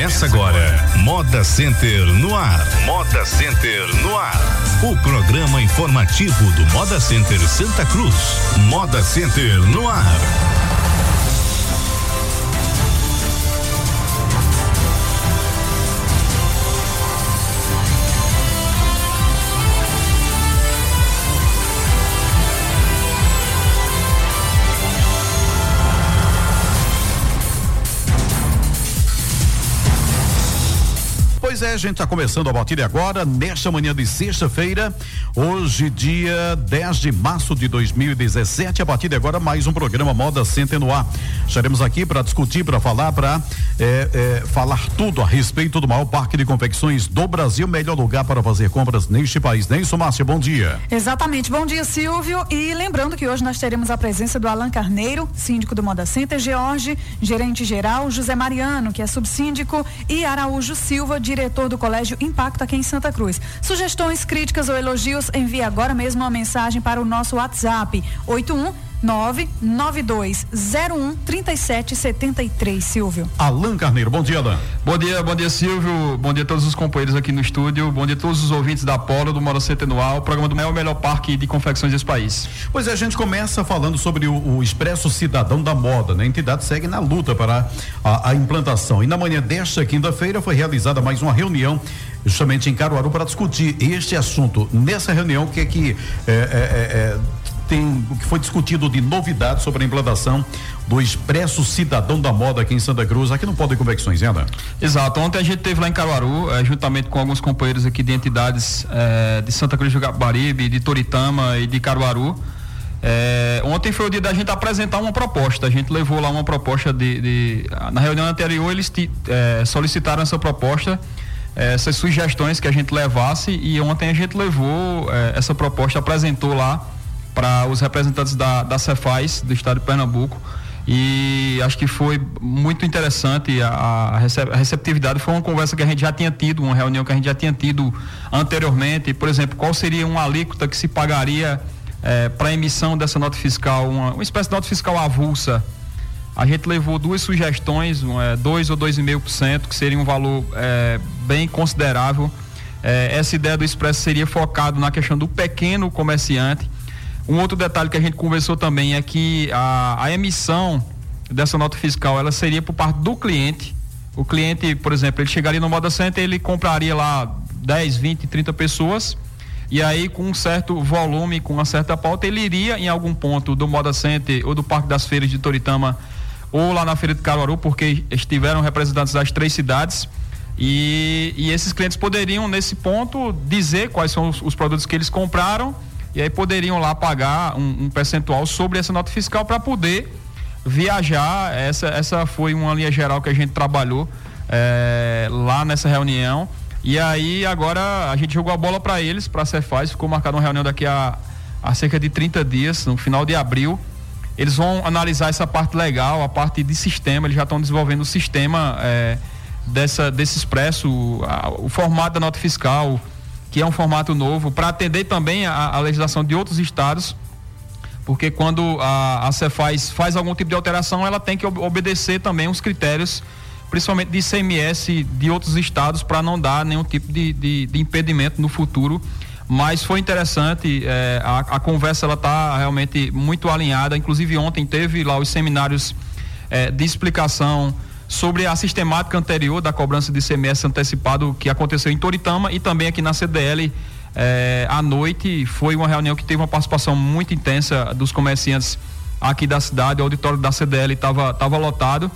Começa agora, Moda Center no ar. Moda Center no ar. O programa informativo do Moda Center Santa Cruz. Moda Center no ar. Gente está começando a partir de agora, nesta manhã de sexta-feira, hoje, dia 10 de março de 2017. A partir de agora, mais um programa Moda Center no ar. Estaremos aqui para discutir, para falar, para é, é, falar tudo a respeito do maior parque de confecções do Brasil, melhor lugar para fazer compras neste país. Nelson Márcia, bom dia. Exatamente, bom dia, Silvio. E lembrando que hoje nós teremos a presença do Alan Carneiro, síndico do Moda Center, George, gerente geral, José Mariano, que é subsíndico, e Araújo Silva, diretor do Colégio Impacto aqui em Santa Cruz. Sugestões, críticas ou elogios, envie agora mesmo uma mensagem para o nosso WhatsApp 81 99201 3773, Silvio. Alan Carneiro, bom dia, Alan. Bom dia, bom dia, Silvio. Bom dia a todos os companheiros aqui no estúdio. Bom dia a todos os ouvintes da Polo, do Moda Centenual, o programa do maior melhor parque de confecções desse país. Pois é, a gente começa falando sobre o, o Expresso Cidadão da Moda, né? A entidade segue na luta para a, a implantação. E na manhã desta quinta-feira foi realizada mais uma reunião justamente em Caruaru para discutir este assunto. Nessa reunião, o que é que é, é, é, tem o que foi discutido de novidade sobre a implantação do Expresso Cidadão da Moda aqui em Santa Cruz, aqui no Pode Convecções, né, Exato. Ontem a gente teve lá em Caruaru, eh, juntamente com alguns companheiros aqui de entidades eh, de Santa Cruz do Gabaribe, de Toritama e de Caruaru. Eh, ontem foi o dia da gente apresentar uma proposta. A gente levou lá uma proposta de. de na reunião anterior, eles solicitaram essa proposta essas sugestões que a gente levasse e ontem a gente levou essa proposta, apresentou lá para os representantes da, da Cefaz, do estado de Pernambuco. E acho que foi muito interessante a, a, receptividade. Foi uma conversa que a gente já tinha tido, uma reunião que a gente já tinha tido anteriormente. Por exemplo, qual seria uma alíquota que se pagaria é, para emissão dessa nota fiscal, uma, uma, espécie de nota fiscal avulsa? A gente levou duas sugestões, um, é, 2 ou 2,5%, que seria um valor é, bem considerável. É, essa ideia do Expresso seria focado na questão do pequeno comerciante um outro detalhe que a gente conversou também é que a, a emissão dessa nota fiscal ela seria por parte do cliente. O cliente, por exemplo, ele chegaria no Moda Center, ele compraria lá 10, 20, 30 pessoas. E aí, com um certo volume, com uma certa pauta, ele iria em algum ponto do Moda Center ou do Parque das Feiras de Toritama ou lá na Feira de Caruaru, porque estiveram representantes das três cidades. E, e esses clientes poderiam, nesse ponto, dizer quais são os, os produtos que eles compraram e aí poderiam lá pagar um, um percentual sobre essa nota fiscal para poder viajar. Essa, essa foi uma linha geral que a gente trabalhou é, lá nessa reunião. E aí agora a gente jogou a bola para eles, para a Cefaz, ficou marcada uma reunião daqui a, a cerca de 30 dias, no final de abril. Eles vão analisar essa parte legal, a parte de sistema, eles já estão desenvolvendo o sistema é, dessa, desse expresso, a, o formato da nota fiscal, que é um formato novo, para atender também a, a, legislação de outros estados, porque quando a, a Cefaz faz algum tipo de alteração, ela tem que obedecer também os critérios, principalmente de ICMS de outros estados, para não dar nenhum tipo de, de, de, impedimento no futuro. Mas foi interessante, é, a, a, conversa ela está realmente muito alinhada. Inclusive ontem teve lá os seminários é, de explicação sobre a sistemática anterior da cobrança de ICMS antecipado que aconteceu em Toritama e também aqui na CDL eh, à noite. Foi uma reunião que teve uma participação muito intensa dos comerciantes aqui da cidade. O auditório da CDL estava tava lotado.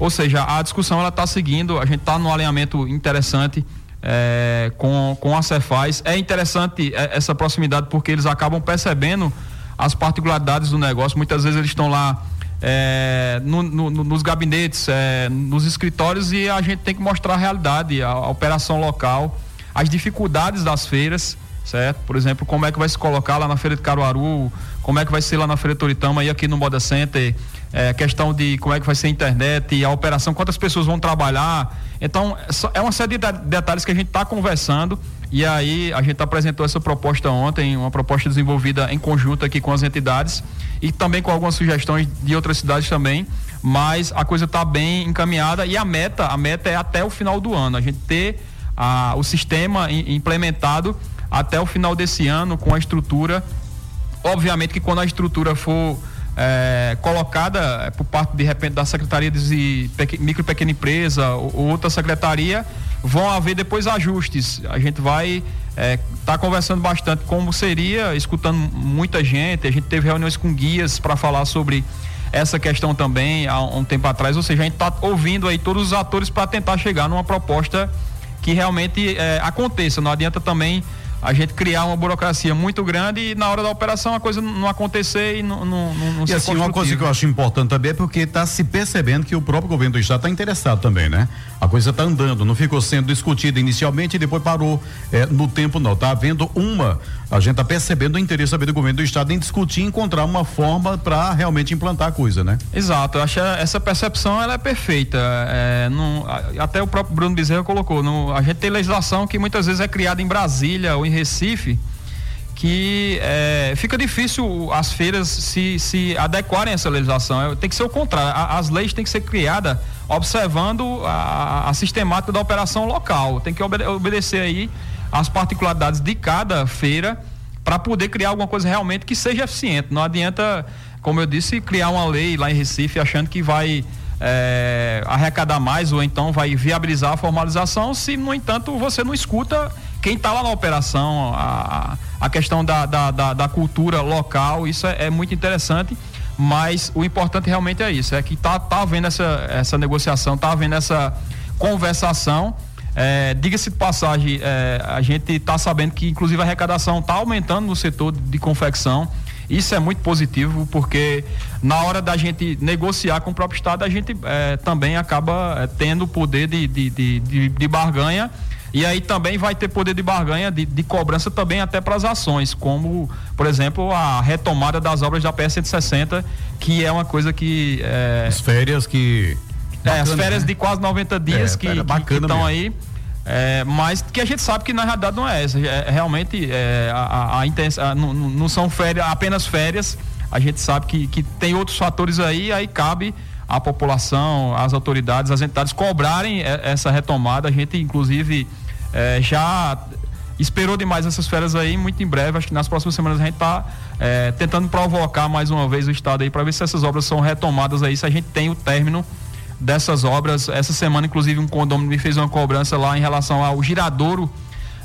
Ou seja, a discussão ela está seguindo. A gente está num alinhamento interessante. É, com, com a Cefaz. É interessante é, essa proximidade porque eles acabam percebendo as particularidades do negócio. Muitas vezes eles estão lá é, no, no, nos gabinetes, é, nos escritórios e a gente tem que mostrar a realidade, a, a, operação local, as dificuldades das feiras, certo? Por exemplo, como é que vai se colocar lá na feira de Caruaru, como é que vai ser lá na feira de Toritama e aqui no Moda Center, é, questão de como é que vai ser a internet, a operação, quantas pessoas vão trabalhar. Então, é uma série de detalhes que a gente está conversando e aí a gente apresentou essa proposta ontem, uma proposta desenvolvida em conjunto aqui com as entidades e também com algumas sugestões de outras cidades também. mas a coisa está bem encaminhada e a meta, a meta é até o final do ano, a gente ter a, o sistema implementado até o final desse ano com a estrutura. Obviamente que quando a estrutura for é, colocada é, por parte de repente da Secretaria de Micro e Pequena Empresa ou, ou outra secretaria, vão haver depois ajustes. A gente vai estar é, tá conversando bastante como seria, escutando muita gente. A gente teve reuniões com guias para falar sobre essa questão também há um tempo atrás. Ou seja, a gente está ouvindo aí todos os atores para tentar chegar numa proposta que realmente é, aconteça. Não adianta também a gente criar uma burocracia muito grande e na hora da operação a coisa não acontecer e não, não, não E assim, uma coisa que eu acho importante também é porque está se percebendo que o próprio governo do estado está interessado também, né? A coisa está andando, não ficou sendo discutida inicialmente e depois parou é, no tempo não. Está havendo uma, a gente está percebendo o interesse também do governo do estado em discutir e encontrar uma forma para realmente implantar a coisa, né? Exato, eu acho essa percepção ela é perfeita. É, não, até o próprio Bruno Bezerra colocou, no, a gente tem legislação que muitas vezes é criada em Brasília ou em Recife que é, fica difícil as feiras se, se adequarem a essa legislação. É, tem que ser o contrário. As leis têm que ser criadas observando a, a sistemática da operação local. Tem que obede obedecer aí as particularidades de cada feira para poder criar alguma coisa realmente que seja eficiente. Não adianta, como eu disse, criar uma lei lá em Recife achando que vai é, arrecadar mais ou então vai viabilizar a formalização, se, no entanto, você não escuta quem está lá na operação, a, a questão da, da, da, da cultura local, isso é, é, muito interessante, mas o importante realmente é isso, é que está tá havendo essa, essa negociação, está havendo essa conversação. É, Diga-se de passagem, é, a gente está sabendo que inclusive a arrecadação está aumentando no setor de confecção. Isso é muito positivo, porque na hora da gente negociar com o próprio Estado, a gente é, também acaba é, tendo o poder de, de, de, de, de barganha e aí também vai ter poder de barganha, de, de cobrança também até para as ações, como, por exemplo, a retomada das obras da PS 160, que é uma coisa que. É, as férias que. Bacana, é, as férias né? de quase 90 dias é, que estão aí. É, mas que a gente sabe que na realidade não é essa. É, realmente é, a, a, a, intensa, não, não são férias, apenas férias. A gente sabe que, que tem outros fatores aí, aí cabe a população, as autoridades, as entidades cobrarem essa retomada. A gente, inclusive, é, já esperou demais essas férias aí, muito em breve, acho que nas próximas semanas a gente está é, tentando provocar mais uma vez o Estado aí para ver se essas obras são retomadas aí, se a gente tem o término dessas obras. Essa semana, inclusive, um condomínio me fez uma cobrança lá em relação ao giradouro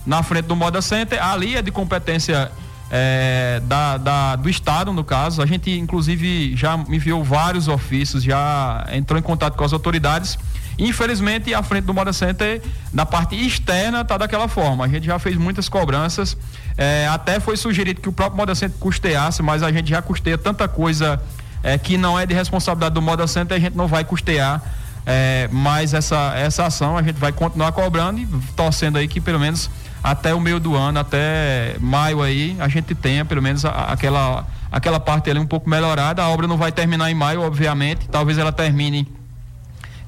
na frente do Moda Center. Ali é de competência é, da, da, do Estado, no caso. A gente, inclusive, já enviou vários ofícios, já entrou em contato com as autoridades Infelizmente, a frente do Moda Center, na parte externa, está daquela forma. A gente já fez muitas cobranças. É, até foi sugerido que o próprio Moda Center custeasse, mas a gente já custeia tanta coisa é, que não é de responsabilidade do Moda Center, a gente não vai custear. É, mas essa, essa ação a gente vai continuar cobrando e torcendo aí que pelo menos até o meio do ano, até maio aí, a gente tenha pelo menos a, aquela, aquela parte ali um pouco melhorada. A obra não vai terminar em maio, obviamente. Talvez ela termine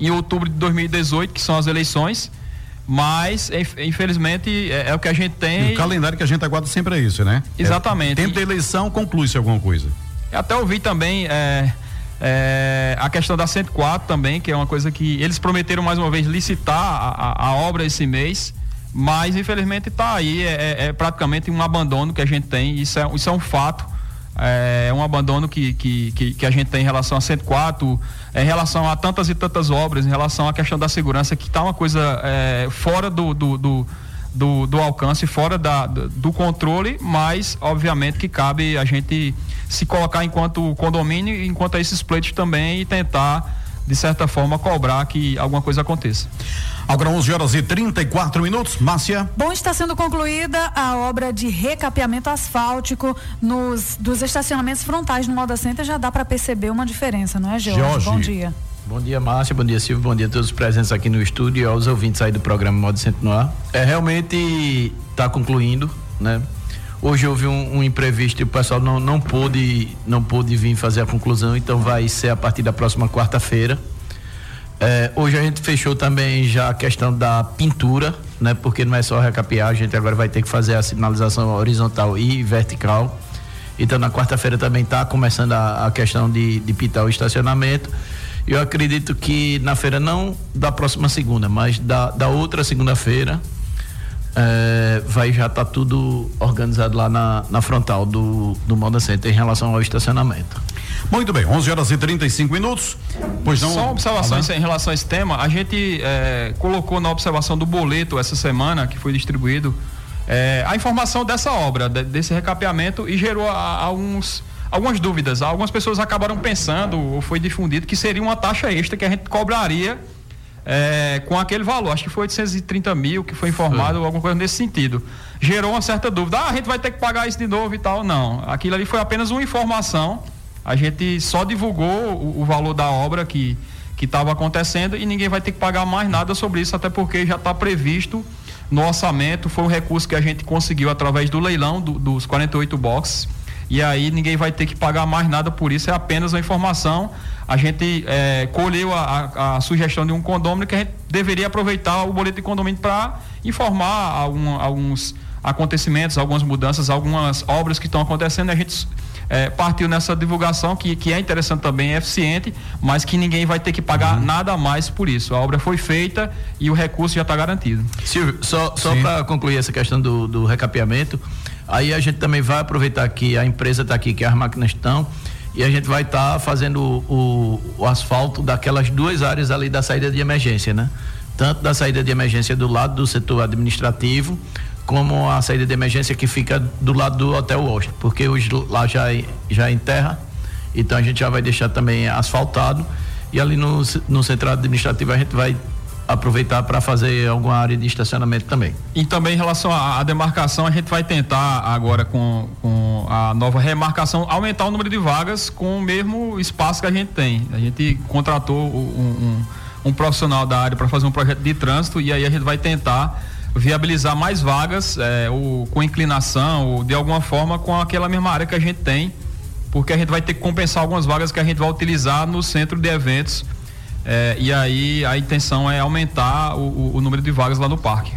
em outubro de 2018, que são as eleições. Mas, infelizmente, é, é o que a gente tem. E o calendário que a gente aguarda sempre é isso, né? Exatamente. É, tempo da eleição, conclui-se alguma coisa. Até ouvi também é, é, a questão da 104 também, que é uma coisa que eles prometeram mais uma vez licitar a, a, a obra esse mês, mas infelizmente está aí, é, é, é, praticamente um abandono que a gente tem, isso é, isso é um fato é um abandono que, que, que, que, a gente tem em relação a 104, é, em relação a tantas e tantas obras, em relação à questão da segurança, que está uma coisa é, fora do, do, do, do, do alcance, fora da, do controle, mas obviamente que cabe a gente se colocar enquanto condomínio, enquanto a esses pleitos também e tentar de certa forma, cobrar que alguma coisa aconteça. Agora 11 horas e 34 minutos, Márcia. Bom, está sendo concluída a obra de recapeamento asfáltico nos dos estacionamentos frontais no Moda Center, já dá para perceber uma diferença, não é, George? Bom dia. Bom dia, Márcia. Bom dia, Silvio. Bom dia a todos os presentes aqui no estúdio e aos ouvintes aí do programa Moda Center no ar. É realmente está concluindo, né? Hoje houve um, um, imprevisto e o pessoal não, não pôde não pôde vir fazer a conclusão, então vai ser a partir da próxima quarta-feira. É, hoje a gente fechou também já a questão da pintura, né? Porque não é só recapear, a gente agora vai ter que fazer a sinalização horizontal e vertical. Então na quarta-feira também está começando a, a, questão de, de pintar o estacionamento. Eu acredito que na feira não da próxima segunda, mas da, da outra segunda-feira é, vai já estar tá tudo organizado lá na, na frontal do, do Moda Center em relação ao estacionamento. Muito bem, 11 horas e 35 minutos. Pois não. Só uma observação em relação a esse tema. A gente é, colocou na observação do boleto essa semana que foi distribuído é, a informação dessa obra, de, desse recapeamento e gerou alguns algumas dúvidas. Algumas pessoas acabaram pensando, ou foi difundido, que seria uma taxa extra que a gente cobraria é, com aquele valor. Acho que foi 830 mil que foi informado, ou alguma coisa nesse sentido. Gerou uma certa dúvida. Ah, a gente vai ter que pagar isso de novo e tal. Não. Aquilo ali foi apenas uma informação. A gente só divulgou o, o valor da obra que que estava acontecendo e ninguém vai ter que pagar mais nada sobre isso, até porque já está previsto no orçamento. Foi um recurso que a gente conseguiu através do leilão do, dos 48 boxes e aí ninguém vai ter que pagar mais nada por isso, é apenas uma informação. A gente é, colheu a, a, a, sugestão de um condômino que a gente deveria aproveitar o boleto de condomínio para informar algum, alguns acontecimentos, algumas mudanças, algumas obras que estão acontecendo. A gente é, partiu nessa divulgação que, que é interessante também, é eficiente, mas que ninguém vai ter que pagar uhum. nada mais por isso. A obra foi feita e o recurso já está garantido. Silvio, só, só para concluir essa questão do, do recapeamento, Aí a gente também vai aproveitar que a empresa está aqui, que as máquinas estão, e a gente vai estar tá fazendo o, o, asfalto daquelas duas áreas ali da saída de emergência, né? Tanto da saída de emergência do lado do setor administrativo, como a saída de emergência que fica do lado do Hotel Washington, porque hoje lá já, já é em terra, então a gente já vai deixar também asfaltado. E ali no, no centro administrativo a gente vai aproveitar para fazer alguma área de estacionamento também. E também em relação à demarcação, a gente vai tentar agora com, com a nova remarcação aumentar o número de vagas com o mesmo espaço que a gente tem. A gente contratou um, um, um profissional da área para fazer um projeto de trânsito e aí a gente vai tentar viabilizar mais vagas é, ou com inclinação ou de alguma forma com aquela mesma área que a gente tem, porque a gente vai ter que compensar algumas vagas que a gente vai utilizar no centro de eventos é, e aí a intenção é aumentar o, o, número de vagas lá no parque.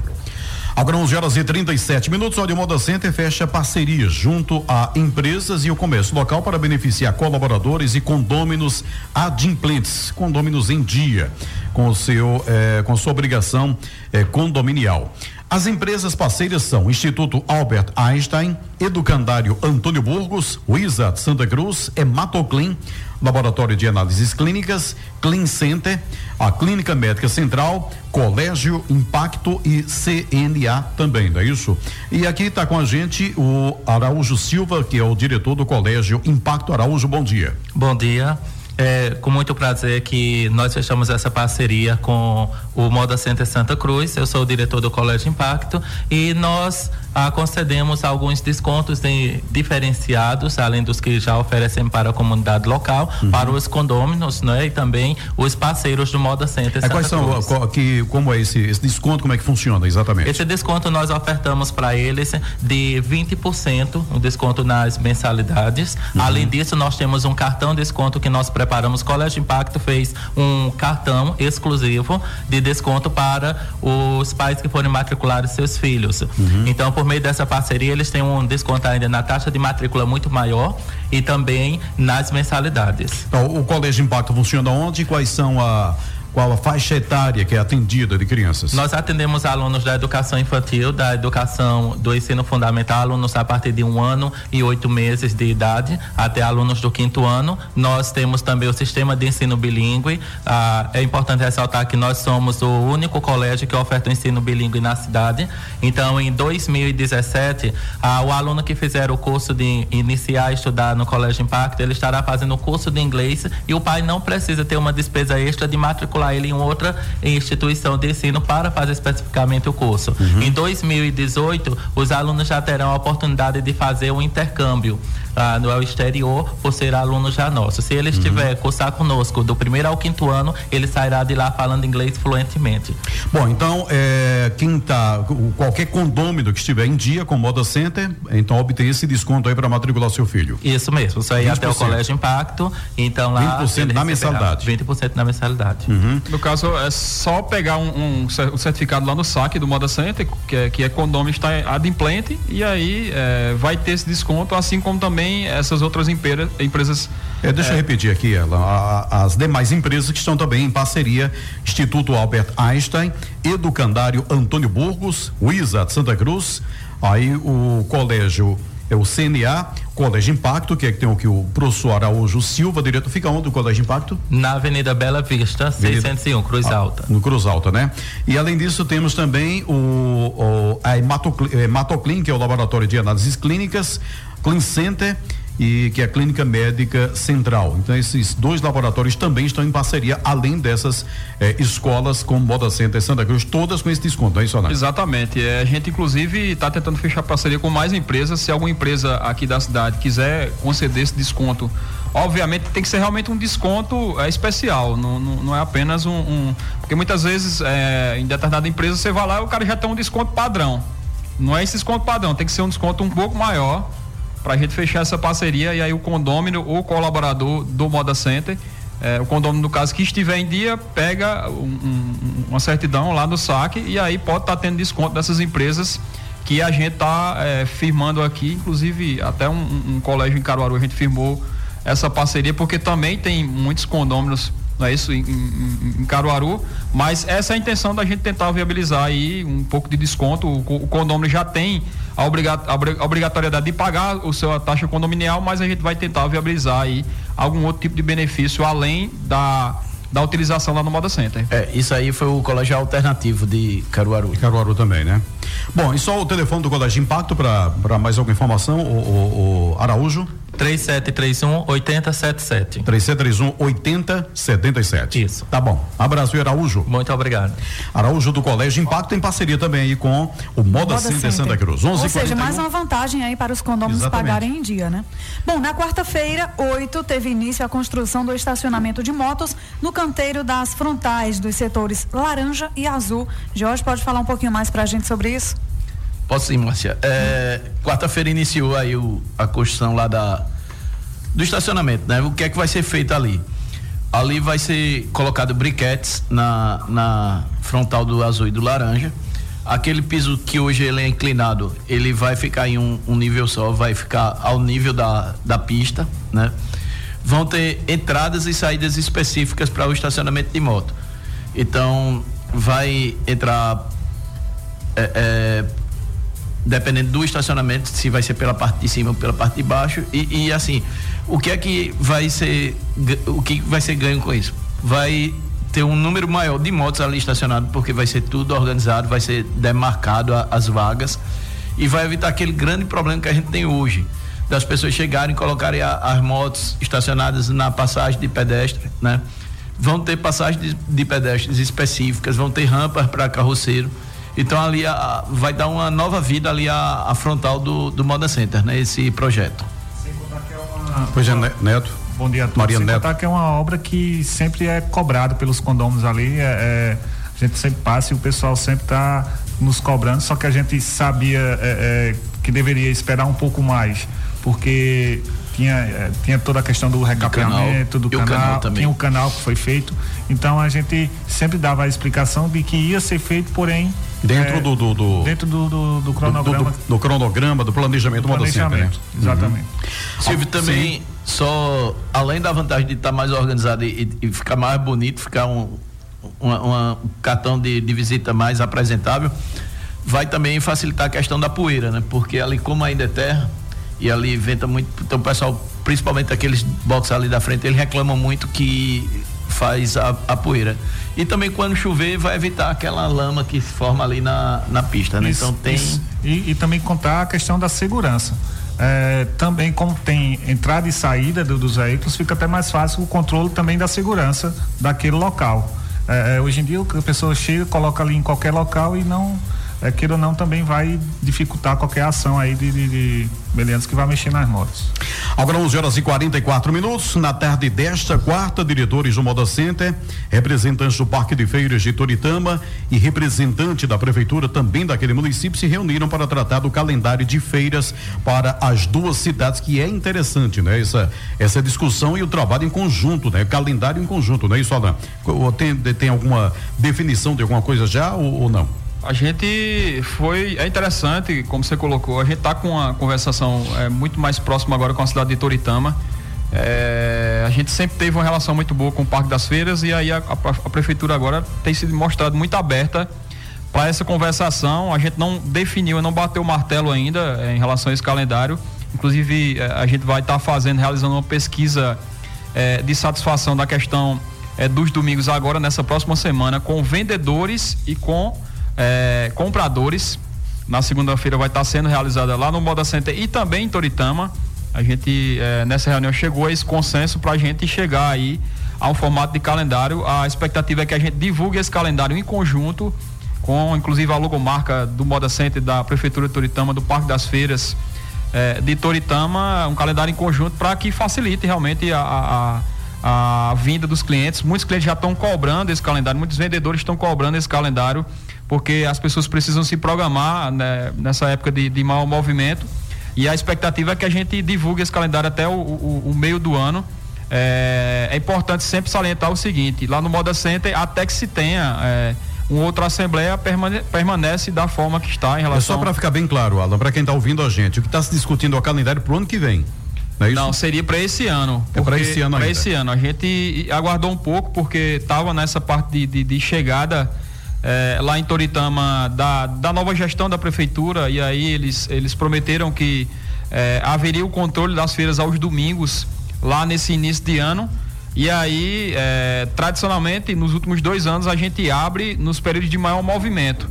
Agora 11 horas e 37 minutos, o Moda Center fecha parcerias junto a empresas e o comércio local para beneficiar colaboradores e condôminos adimplentes, condôminos em dia, com o seu, eh, com sua obrigação eh, condominial. As empresas parceiras são Instituto Albert Einstein, Educandário Antônio Burgos, Wizard Santa Cruz, Hematoclin, Laboratório de Análises Clínicas, Clean Center, a Clínica Médica Central, Colégio Impacto e CNA também, não é isso? E aqui está com a gente o Araújo Silva, que é o diretor do Colégio Impacto. Araújo, bom dia. Bom dia. É com muito prazer que nós fechamos essa parceria com o Moda Center Santa Cruz. Eu sou o diretor do Colégio Impacto e nós ah, concedemos alguns descontos de, diferenciados, além dos que já oferecemos para a comunidade local, uhum. para os condôminos, né? E também os parceiros do Moda Center. É, quais são, qual, que, como é esse, esse desconto, como é que funciona exatamente? Esse desconto nós ofertamos para eles de 20%, um desconto nas mensalidades. Uhum. Além disso, nós temos um cartão desconto que nós preparamos. O Colégio Impacto fez um cartão exclusivo de desconto para os pais que forem matricular seus filhos. Uhum. Então, por meio dessa parceria, eles têm um desconto ainda na taxa de matrícula muito maior e também nas mensalidades. Então, o Colégio Impacto funciona onde quais são a qual a faixa etária que é atendida de crianças? Nós atendemos alunos da educação infantil, da educação do ensino fundamental, alunos a partir de um ano e oito meses de idade, até alunos do quinto ano. Nós temos também o sistema de ensino bilíngue. Ah, é importante ressaltar que nós somos o único colégio que oferta o ensino bilíngue na cidade. Então, em 2017, ah, o aluno que fizer o curso de iniciar a estudar no Colégio Impacto, ele estará fazendo o curso de inglês e o pai não precisa ter uma despesa extra de matricular ele em outra instituição de ensino para fazer especificamente o curso. Uhum. Em 2018, os alunos já terão a oportunidade de fazer o intercâmbio ah, no exterior por ser aluno já nosso. Se ele estiver uhum. cursar conosco do primeiro ao quinto ano, ele sairá de lá falando inglês fluentemente. Bom, então é, quem tá qualquer condômino que estiver em dia com o Moda Center, então obtém esse desconto aí para matricular seu filho. Isso mesmo, isso aí até o Colégio Impacto, então lá 20% na mensalidade. 20% na mensalidade. Uhum. Uhum. No caso, é só pegar um, um, certificado lá no saque do Moda Center, que é, que é condomínio está adimplente, e aí é, vai ter esse desconto, assim como também essas outras empresas. empresas é, deixa eu é, repetir aqui, ela, a, as demais empresas que estão também em parceria, Instituto Albert Einstein, Educandário Antônio Burgos, Wizard Santa Cruz, aí o Colégio é o CNA, Colégio Impacto, que é que tem aqui o professor Araújo Silva, diretor, fica onde o Colégio Impacto? Na Avenida Bela Vista, 601, Cruz ah, Alta. No Cruz Alta, né? E além disso, temos também o, o a Hematoclin, que é o Laboratório de Análises Clínicas, Clean Center e que é a Clínica Médica Central. Então esses dois laboratórios também estão em parceria, além dessas eh, escolas como Moda Center e Santa Cruz, todas com esse desconto, é isso, Ana? Exatamente. É, a gente inclusive está tentando fechar parceria com mais empresas. Se alguma empresa aqui da cidade quiser conceder esse desconto, obviamente tem que ser realmente um desconto é, especial, não, não, não, é apenas um, um, porque muitas vezes é, em determinada empresa você vai lá e o cara já tem um desconto padrão. Não é esse desconto padrão, tem que ser um desconto um pouco maior para a gente fechar essa parceria e aí o condômino ou colaborador do Moda Center, é, o condômino no caso que estiver em dia, pega um, um, uma certidão lá no saque e aí pode estar tá tendo desconto dessas empresas que a gente está é, firmando aqui, inclusive até um, um, colégio em Caruaru a gente firmou essa parceria porque também tem muitos condôminos não é isso, em, em, em, Caruaru, mas essa é a intenção da gente tentar viabilizar aí um pouco de desconto. O, o condomínio já tem a, a obrigatoriedade de pagar o seu a taxa condominial, mas a gente vai tentar viabilizar aí algum outro tipo de benefício além da da utilização lá no Moda Center. É, isso aí foi o colégio alternativo de Caruaru. De Caruaru também, né? Bom, e só o telefone do Colégio Impacto para mais alguma informação, o, o, o Araújo? 3731 8077. 3731 8077. Isso. Tá bom. Abraço, Araújo. Muito obrigado. Araújo do Colégio Impacto em parceria também aí com o Moda, Moda Center, Center Santa Cruz. 11 Ou seja, mais uma vantagem aí para os condôminos Exatamente. pagarem em dia, né? Bom, na quarta-feira, 8, teve início a construção do estacionamento de motos no canteiro das frontais dos setores laranja e azul. Jorge, pode falar um pouquinho mais para a gente sobre isso? Posso sim, Márcia. É, Quarta-feira iniciou aí o, a construção lá da, do estacionamento, né? O que é que vai ser feito ali? Ali vai ser colocado briquetes na, na frontal do azul e do laranja. Aquele piso que hoje ele é inclinado, ele vai ficar em um, um nível só, vai ficar ao nível da, da pista, né? Vão ter entradas e saídas específicas para o estacionamento de moto. Então, vai entrar é, é, dependendo do estacionamento, se vai ser pela parte de cima ou pela parte de baixo. E, e, assim, o que é que vai ser, o que vai ser ganho com isso? Vai ter um número maior de motos ali estacionado, porque vai ser tudo organizado, vai ser demarcado a, as vagas e vai evitar aquele grande problema que a gente tem hoje das pessoas chegarem e colocarem a, as motos estacionadas na passagem de pedestre, né? Vão ter passagens de, de pedestres específicas, vão ter rampas para carroceiro então ali a, vai dar uma nova vida ali a, a frontal do, do Moda Center, né? Esse projeto. Sem contar que é uma. Pois é, Neto. Bom dia a todos. Maria Sem Neto. contar que é uma obra que sempre é cobrada pelos condôminos ali. É, é, a gente sempre passa e o pessoal sempre está nos cobrando, só que a gente sabia é, é, que deveria esperar um pouco mais, porque tinha, é, tinha toda a questão do recapeamento do canal, do canal, canal tinha o canal que foi feito. Então a gente sempre dava a explicação de que ia ser feito, porém Dentro é, do, do, do, Dentro do, do, do cronograma. Do, do, cronograma, do planejamento, do planejamento né? Exatamente. Uhum. Silvio, também, Sim. só além da vantagem de estar tá mais organizado e, e, ficar mais bonito, ficar um, uma, uma, um cartão de, de visita mais apresentável, vai também facilitar a questão da poeira, né? Porque ali, como ainda é terra, e ali venta muito, então o pessoal, principalmente aqueles boxes ali da frente, eles reclamam muito que faz a, a poeira. E também quando chover vai evitar aquela lama que se forma ali na, na pista, né? Isso, então tem. E, e, também contar a questão da segurança. É, também como tem entrada e saída do, dos veículos, fica até mais fácil o controle também da segurança daquele local. É, é hoje em dia a pessoa chega, coloca ali em qualquer local e não é, queira ou não, também vai dificultar qualquer ação aí de, de, de meliantes que vai mexer nas motos. Agora 11 horas e 44 minutos. Na tarde desta quarta, diretores do Moda Center, representantes do Parque de Feiras de Toritama e representante da prefeitura também daquele município se reuniram para tratar do calendário de feiras para as duas cidades, que é interessante, né? Essa, essa discussão e o trabalho em conjunto, né? Calendário em conjunto, não é isso, Alan? Tem, tem alguma definição de alguma coisa já ou, ou não? A gente foi. É interessante, como você colocou, a gente está com uma conversação é, muito mais próxima agora com a cidade de Toritama. É, a gente sempre teve uma relação muito boa com o Parque das Feiras e aí a, a, a prefeitura agora tem sido mostrado muito aberta para essa conversação. A gente não definiu, não bateu o martelo ainda é, em relação a esse calendário. Inclusive, é, a gente vai estar tá fazendo, realizando uma pesquisa é, de satisfação da questão é, dos domingos agora, nessa próxima semana, com vendedores e com é, compradores. Na segunda-feira vai estar sendo realizada lá no Moda Center e também em Toritama. A gente, é, nessa reunião, chegou a esse consenso para a gente chegar aí a um formato de calendário. A expectativa é que a gente divulgue esse calendário em conjunto, com inclusive a logomarca do Moda Center, da Prefeitura de Toritama, do Parque das Feiras é, de Toritama, um calendário em conjunto para que facilite realmente a, a a vinda dos clientes. Muitos clientes já estão cobrando esse calendário, muitos vendedores estão cobrando esse calendário porque as pessoas precisam se programar né, nessa época de, de mau movimento. E a expectativa é que a gente divulgue esse calendário até o, o, o meio do ano. É, é, importante sempre salientar o seguinte: lá no Moda Center, até que se tenha é, uma outra assembleia, permane permanece da forma que está em relação. É só para ficar bem claro, Alan, para quem está ouvindo a gente, o que está se discutindo é o calendário para o ano que vem. Não, é Não seria para esse ano. É para esse ano Para esse ano. A gente aguardou um pouco porque estava nessa parte de, de, de chegada é, lá em Toritama da, da nova gestão da prefeitura e aí eles, eles prometeram que é, haveria o controle das feiras aos domingos lá nesse início de ano. E aí, é, tradicionalmente, nos últimos dois anos, a gente abre nos períodos de maior movimento.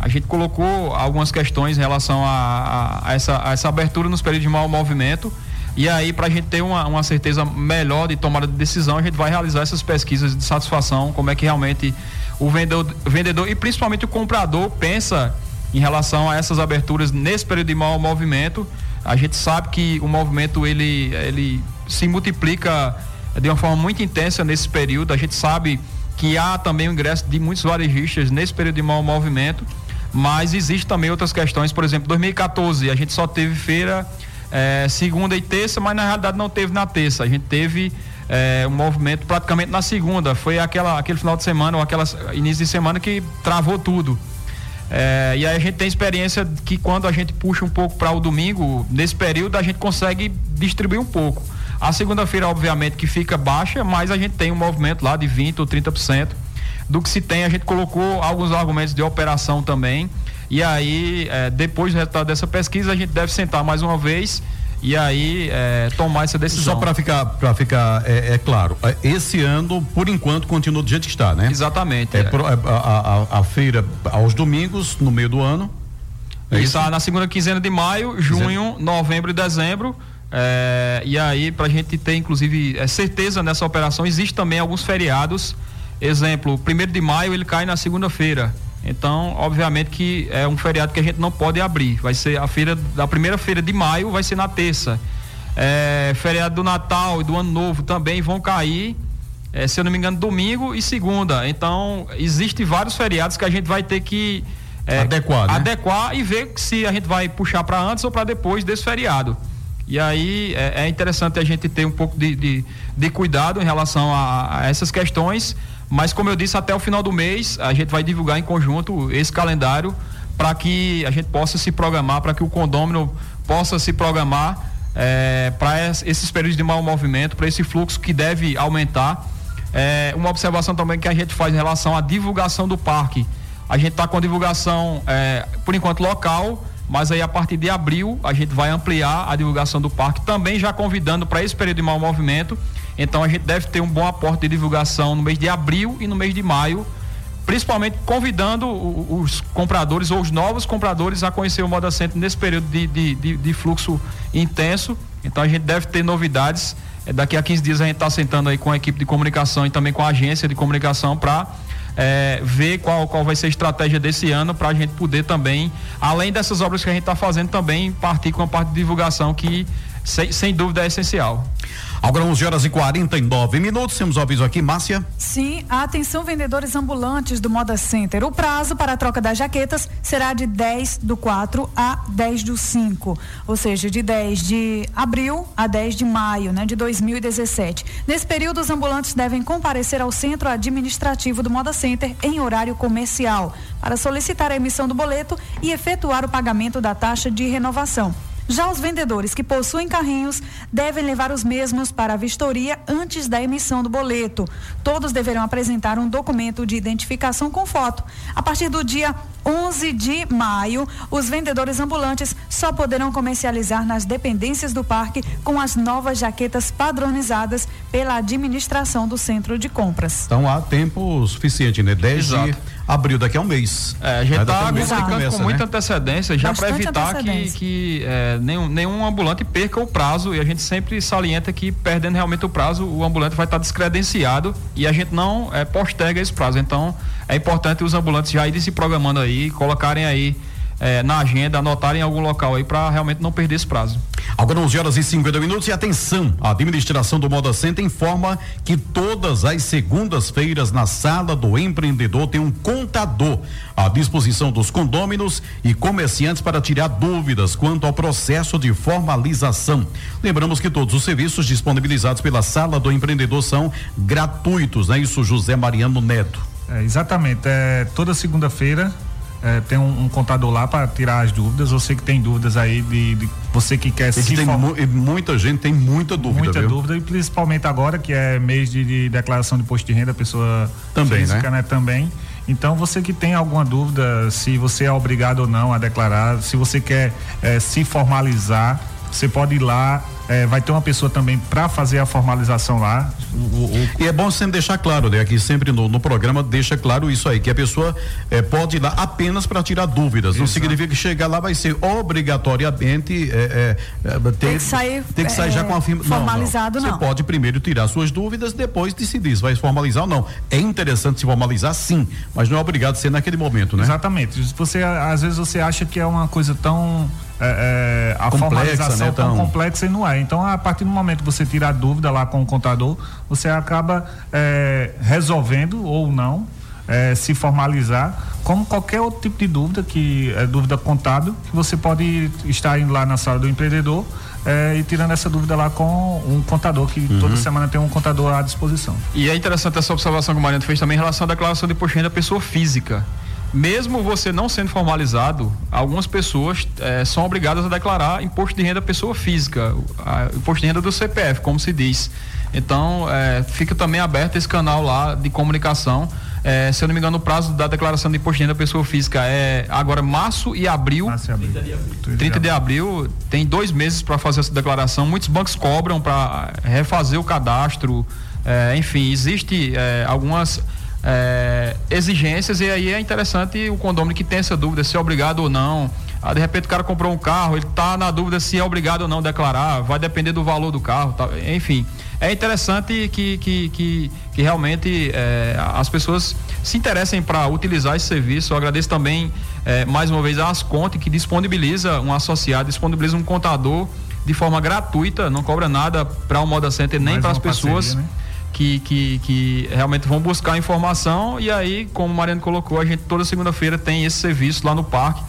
A gente colocou algumas questões em relação a, a, a, essa, a essa abertura nos períodos de maior movimento. E aí, para a gente ter uma, uma certeza melhor de tomada de decisão, a gente vai realizar essas pesquisas de satisfação, como é que realmente o vendedor, vendedor e principalmente o comprador pensa em relação a essas aberturas nesse período de mau movimento. A gente sabe que o movimento ele, ele se multiplica de uma forma muito intensa nesse período. A gente sabe que há também o ingresso de muitos varejistas nesse período de mau movimento, mas existe também outras questões. Por exemplo, 2014 a gente só teve feira é, segunda e terça, mas na realidade não teve na terça. A gente teve é, um movimento praticamente na segunda. Foi aquela, aquele final de semana ou aquela início de semana que travou tudo. É, e aí a gente tem experiência que quando a gente puxa um pouco para o domingo, nesse período a gente consegue distribuir um pouco. A segunda-feira, obviamente, que fica baixa, mas a gente tem um movimento lá de 20 ou 30% do que se tem. A gente colocou alguns argumentos de operação também. E aí, é, depois do resultado dessa pesquisa, a gente deve sentar mais uma vez e aí é, tomar essa decisão. Só para ficar, para ficar é, é, claro, é, esse ano, por enquanto, continua do jeito que está, né? Exatamente. É, é. a, a, a, feira aos domingos, no meio do ano. É isso, isso? na segunda quinzena de maio, junho, novembro e dezembro. É, e aí, para a gente ter, inclusive, certeza nessa operação, existe também alguns feriados. Exemplo, primeiro de maio ele cai na segunda-feira. Então, obviamente que é um feriado que a gente não pode abrir. Vai ser a feira, da primeira feira de maio vai ser na terça. É, feriado do Natal e do Ano Novo também vão cair, é, se eu não me engano, domingo e segunda. Então, existem vários feriados que a gente vai ter que é, adequar, né? adequar e ver se a gente vai puxar para antes ou para depois desse feriado. E aí é, é, interessante a gente ter um pouco de, de, de cuidado em relação a, a essas questões mas como eu disse, até o final do mês a gente vai divulgar em conjunto esse calendário para que a gente possa se programar, para que o condômino possa se programar é, para esses períodos de mau movimento, para esse fluxo que deve aumentar. É, uma observação também que a gente faz em relação à divulgação do parque. A gente está com a divulgação, é, por enquanto, local, mas aí a partir de abril a gente vai ampliar a divulgação do parque, também já convidando para esse período de mau movimento então a gente deve ter um bom aporte de divulgação no mês de abril e no mês de maio, principalmente convidando os compradores ou os novos compradores a conhecer o Moda Center nesse período de, de, de, de fluxo intenso. Então a gente deve ter novidades. É, daqui a 15 dias a gente está sentando aí com a equipe de comunicação e também com a agência de comunicação para é, ver qual, qual vai ser a estratégia desse ano para a gente poder também, além dessas obras que a gente está fazendo, também partir com a parte de divulgação que sem, sem dúvida é essencial. Agora 11 horas e 49 minutos, temos o aviso aqui, Márcia. Sim, atenção vendedores ambulantes do Moda Center. O prazo para a troca das jaquetas será de 10 do 4 a 10 do 5, ou seja, de 10 de abril a 10 de maio, né, de 2017. Nesse período, os ambulantes devem comparecer ao centro administrativo do Moda Center em horário comercial para solicitar a emissão do boleto e efetuar o pagamento da taxa de renovação. Já os vendedores que possuem carrinhos devem levar os mesmos para a vistoria antes da emissão do boleto. Todos deverão apresentar um documento de identificação com foto. A partir do dia 11 de maio, os vendedores ambulantes só poderão comercializar nas dependências do parque com as novas jaquetas padronizadas pela administração do centro de compras. Então há tempo suficiente, né? 10 Exato. de abril, daqui a um mês. É, a gente está comunicando com muita né? antecedência já para evitar que, que é, nenhum, nenhum ambulante perca o prazo e a gente sempre salienta que perdendo realmente o prazo, o ambulante vai estar descredenciado e a gente não é, posterga esse prazo. Então é importante os ambulantes já irem se programando aí, colocarem aí é, na agenda, anotarem em algum local aí para realmente não perder esse prazo. Agora 11 horas e 50 minutos e atenção, a administração do Moda Center informa que todas as segundas-feiras na sala do empreendedor tem um contador à disposição dos condôminos e comerciantes para tirar dúvidas quanto ao processo de formalização. Lembramos que todos os serviços disponibilizados pela sala do empreendedor são gratuitos, não é isso, José Mariano Neto? É, exatamente, é toda segunda-feira é, tem um, um, contador lá para tirar as dúvidas. Você que tem dúvidas aí de, de você que quer se tem mu muita gente tem muita dúvida. Muita viu? dúvida e principalmente agora que é mês de, de declaração de imposto de renda, a pessoa também, física, né? né? Também. Então você que tem alguma dúvida se você é obrigado ou não a declarar, se você quer é, se formalizar, você pode ir lá é, vai ter uma pessoa também para fazer a formalização lá. O, o, e é bom sempre deixar claro, né? Aqui sempre no, no programa deixa claro isso aí, que a pessoa é, pode ir lá apenas para tirar dúvidas. Exato. Não significa que chegar lá vai ser obrigatoriamente é, é, é ter, tem que sair, tem que sair já com a firma formalizado não, não. Você pode primeiro tirar suas dúvidas, depois decidir se vai formalizar ou não. É interessante se formalizar, sim, mas não é obrigado a ser naquele momento, né? Exatamente. Você às vezes você acha que é uma coisa tão é, é, a complexa, formalização né, tão então... complexa e não é. Então, a partir do momento que você tira a dúvida lá com o contador, você acaba é, resolvendo ou não é, se formalizar, como qualquer outro tipo de dúvida, que é dúvida contábil, que você pode estar indo lá na sala do empreendedor é, e tirando essa dúvida lá com um contador, que uhum. toda semana tem um contador à disposição. E é interessante essa observação que o Mariano fez também em relação à declaração de imposto de renda pessoa física mesmo você não sendo formalizado, algumas pessoas é, são obrigadas a declarar imposto de renda pessoa física, a, imposto de renda do CPF, como se diz. Então, é, fica também aberto esse canal lá de comunicação. É, se eu não me engano, o prazo da declaração de imposto de renda pessoa física é agora março e abril. Março e abril. 30 de abril. 30 de abril. Tem dois meses para fazer essa declaração. Muitos bancos cobram para refazer o cadastro. enfim, existe algumas é, exigências e aí é interessante o condomínio que tem essa dúvida se é obrigado ou não. Ah, de repente o cara comprou um carro, ele está na dúvida se é obrigado ou não declarar, vai depender do valor do carro, tá, enfim. É interessante que, que, que, que realmente é, as pessoas se interessem para utilizar esse serviço. Eu agradeço também é, mais uma vez a Asconte que disponibiliza um associado, disponibiliza um contador de forma gratuita, não cobra nada para o Moda Center nem para as pessoas. Parceria, né? Que, que, que realmente vão buscar informação e aí, como o Mariano colocou, a gente toda segunda-feira tem esse serviço lá no parque.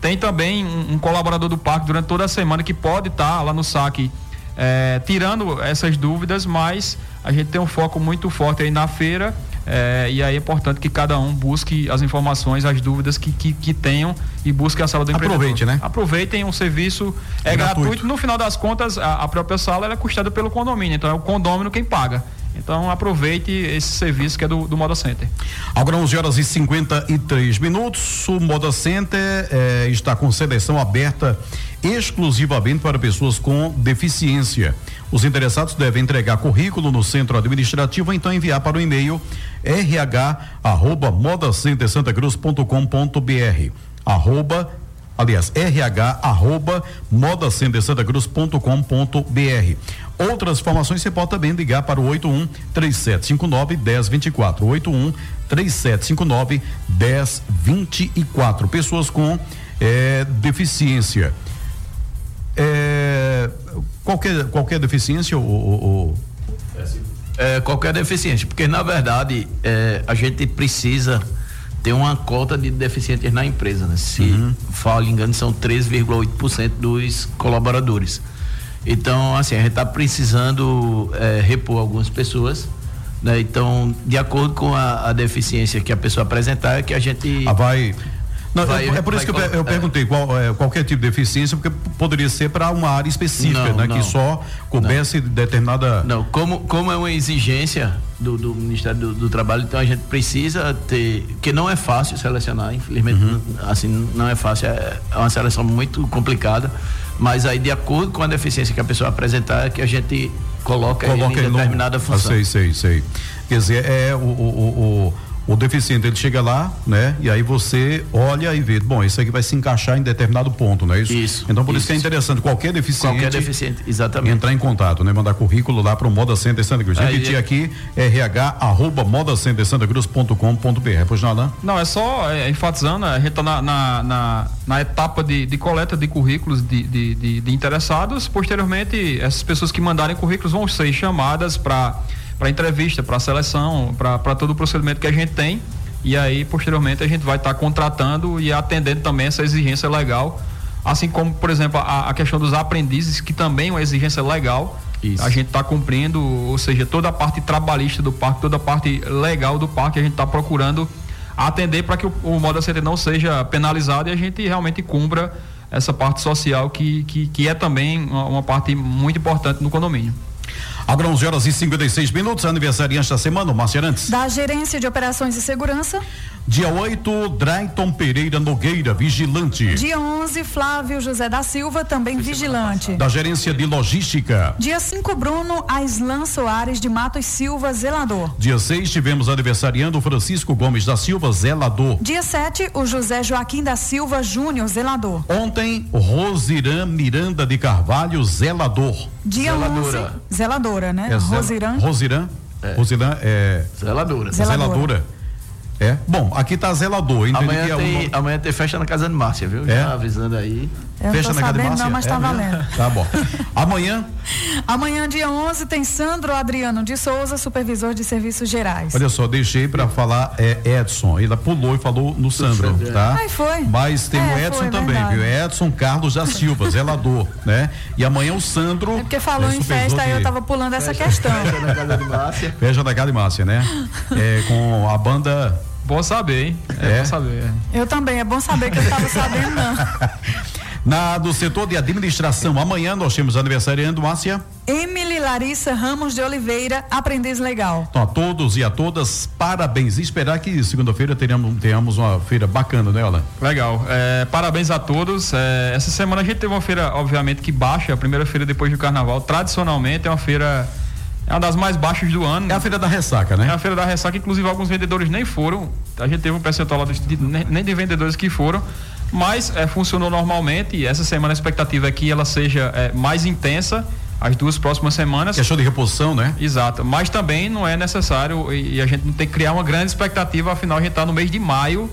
Tem também um, um colaborador do parque durante toda a semana que pode estar tá lá no saque é, tirando essas dúvidas, mas a gente tem um foco muito forte aí na feira. É, e aí é importante que cada um busque as informações, as dúvidas que, que, que tenham e busque a sala do Aproveite, né? Aproveitem, um serviço é gratuito. gratuito. No final das contas, a, a própria sala é custada pelo condomínio, então é o condomínio quem paga. Então aproveite esse serviço que é do, do Moda Center. Agora 11 horas e 53 minutos. O Moda Center eh, está com seleção aberta exclusivamente para pessoas com deficiência. Os interessados devem entregar currículo no centro administrativo ou então enviar para o e-mail rh@modacentersantacruz.com.br arroba aliás, rh arroba modacentersantaCruz.com.br. Outras informações você pode também ligar para o 81 3759 1024. 81 3759 1024. Pessoas com é, deficiência. É, qualquer, qualquer deficiência ou, ou, é, qualquer deficiência, porque na verdade é, a gente precisa ter uma cota de deficientes na empresa, né? Se uhum. falo engano, são 3,8% dos colaboradores. Então, assim, a gente está precisando é, repor algumas pessoas. Né? Então, de acordo com a, a, deficiência que a pessoa apresentar, é que a gente. Ah, vai não, vai, é por isso que eu, eu perguntei qual, é, qualquer tipo de deficiência, porque poderia ser para uma área específica, não, né? Não, que só coubesse determinada. Não, como, como é uma exigência do, do Ministério do, do, Trabalho, então a gente precisa ter. que não é fácil selecionar, infelizmente, uhum. assim, não é fácil, é, é uma seleção muito complicada. Mas aí, de acordo com a deficiência que a pessoa apresentar, é que a gente coloca, coloca em determinada no... função. Ah, sei, sei, sei. Quer dizer, é o, o, o o deficiente ele chega lá, né? E aí você olha e vê, bom, isso aqui vai se encaixar em determinado ponto, não é isso? Isso. Então por isso, isso que é interessante qualquer deficiente. Qualquer deficiente, exatamente. Entrar em contato, né? Mandar currículo lá para o Moda Center Santa Cruz. Repetir é... aqui, rh arroba modacentersantacruz.com.br. Pois não, né? Não, é só é, enfatizando, a gente está na, na, na, na, etapa de, de coleta de currículos de, de, de, de interessados. Posteriormente, essas pessoas que mandarem currículos vão ser chamadas para para entrevista, para seleção, para todo o procedimento que a gente tem. E aí, posteriormente, a gente vai estar tá contratando e atendendo também essa exigência legal. Assim como, por exemplo, a, a questão dos aprendizes, que também é uma exigência legal. Isso. A gente está cumprindo, ou seja, toda a parte trabalhista do parque, toda a parte legal do parque, a gente está procurando atender para que o, o modo CT não seja penalizado e a gente realmente cumpra essa parte social que, que, que é também uma, uma parte muito importante no condomínio. Agora 11 horas e 56 minutos, aniversariante da semana, Márcia Arantes. Da Gerência de Operações e Segurança. Dia 8, Drayton Pereira Nogueira, vigilante. Dia 11, Flávio José da Silva, também vigilante. Da Gerência de Logística. Dia 5, Bruno Aislan Soares de Matos Silva, zelador. Dia 6, tivemos aniversariando Francisco Gomes da Silva, zelador. Dia 7, o José Joaquim da Silva Júnior, zelador. Ontem, Rosirã Miranda de Carvalho, zelador. Dia zeladora. 11, zeladora, né? É, Rosirã. Rosirã. É. Rosirã é. Zeladora. Zeladora. zeladora. É? Bom, aqui tá zelador. Amanhã é tem, um... amanhã tem festa na casa de Márcia, viu? É? Já avisando aí. Eu na casa de Márcia? Não, mas é tá valendo. Tá bom. Amanhã? Amanhã, dia 11, tem Sandro Adriano de Souza, supervisor de serviços gerais. Olha só, deixei para falar é, Edson. Ele pulou e falou no Sandro, tá? Ai, foi. Mas tem é, o Edson foi, também, verdade. viu? Edson Carlos da Silva, zelador, né? E amanhã o Sandro. É porque falou é em festa, aí eu tava pulando essa questão. Festa na casa de Márcia. Festa na casa de Márcia, né? É, com a banda Bom saber, hein? É, é, bom saber. É. Eu também, é bom saber que eu estava sabendo, não. Na do setor de administração, amanhã nós temos aniversariando, Márcia. Emily Larissa Ramos de Oliveira, aprendiz legal. Então, a todos e a todas, parabéns. E esperar que segunda-feira tenhamos, tenhamos uma feira bacana, né, Alan? Legal. É, parabéns a todos. É, essa semana a gente teve uma feira, obviamente, que baixa, a primeira feira depois do carnaval. Tradicionalmente é uma feira é uma das mais baixas do ano. É a feira da ressaca, né? É a feira da ressaca, inclusive alguns vendedores nem foram. A gente teve um percentual lá de, nem de vendedores que foram, mas é, funcionou normalmente. E essa semana a expectativa é que ela seja é, mais intensa as duas próximas semanas. Questão de reposição, né? Exato. Mas também não é necessário e, e a gente não tem que criar uma grande expectativa, afinal a gente está no mês de maio.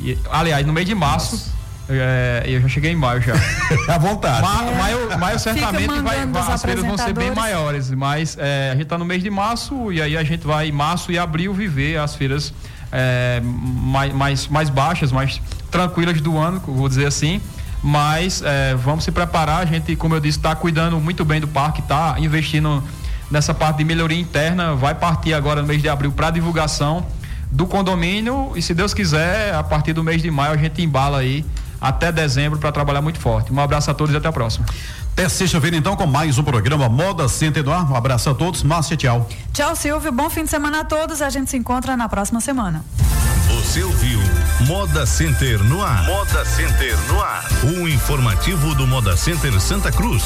E, aliás, no mês de março. Nossa é, eu já cheguei em maio já. à vontade. Ma. Maio, maio certamente vai, vai as feiras vão ser bem maiores, mas é, a gente está no mês de março e aí a gente vai em março e abril viver as feiras é, mais, mais, mais baixas, mais tranquilas do ano, vou dizer assim. Mas é, vamos se preparar, a gente, como eu disse, está cuidando muito bem do parque, está investindo nessa parte de melhoria interna, vai partir agora no mês de abril para divulgação do condomínio e se Deus quiser, a partir do mês de maio a gente embala aí até dezembro para trabalhar muito forte. Um abraço a todos e até a próxima. Até sexta-feira, então, com mais um programa Moda Center no ar. Um abraço a todos. Márcia, tchau. Tchau, Silvio. Bom fim de semana a todos. A gente se encontra na próxima semana. Você ouviu Moda Center no ar. Moda Center no ar. O informativo do Moda Center Santa Cruz.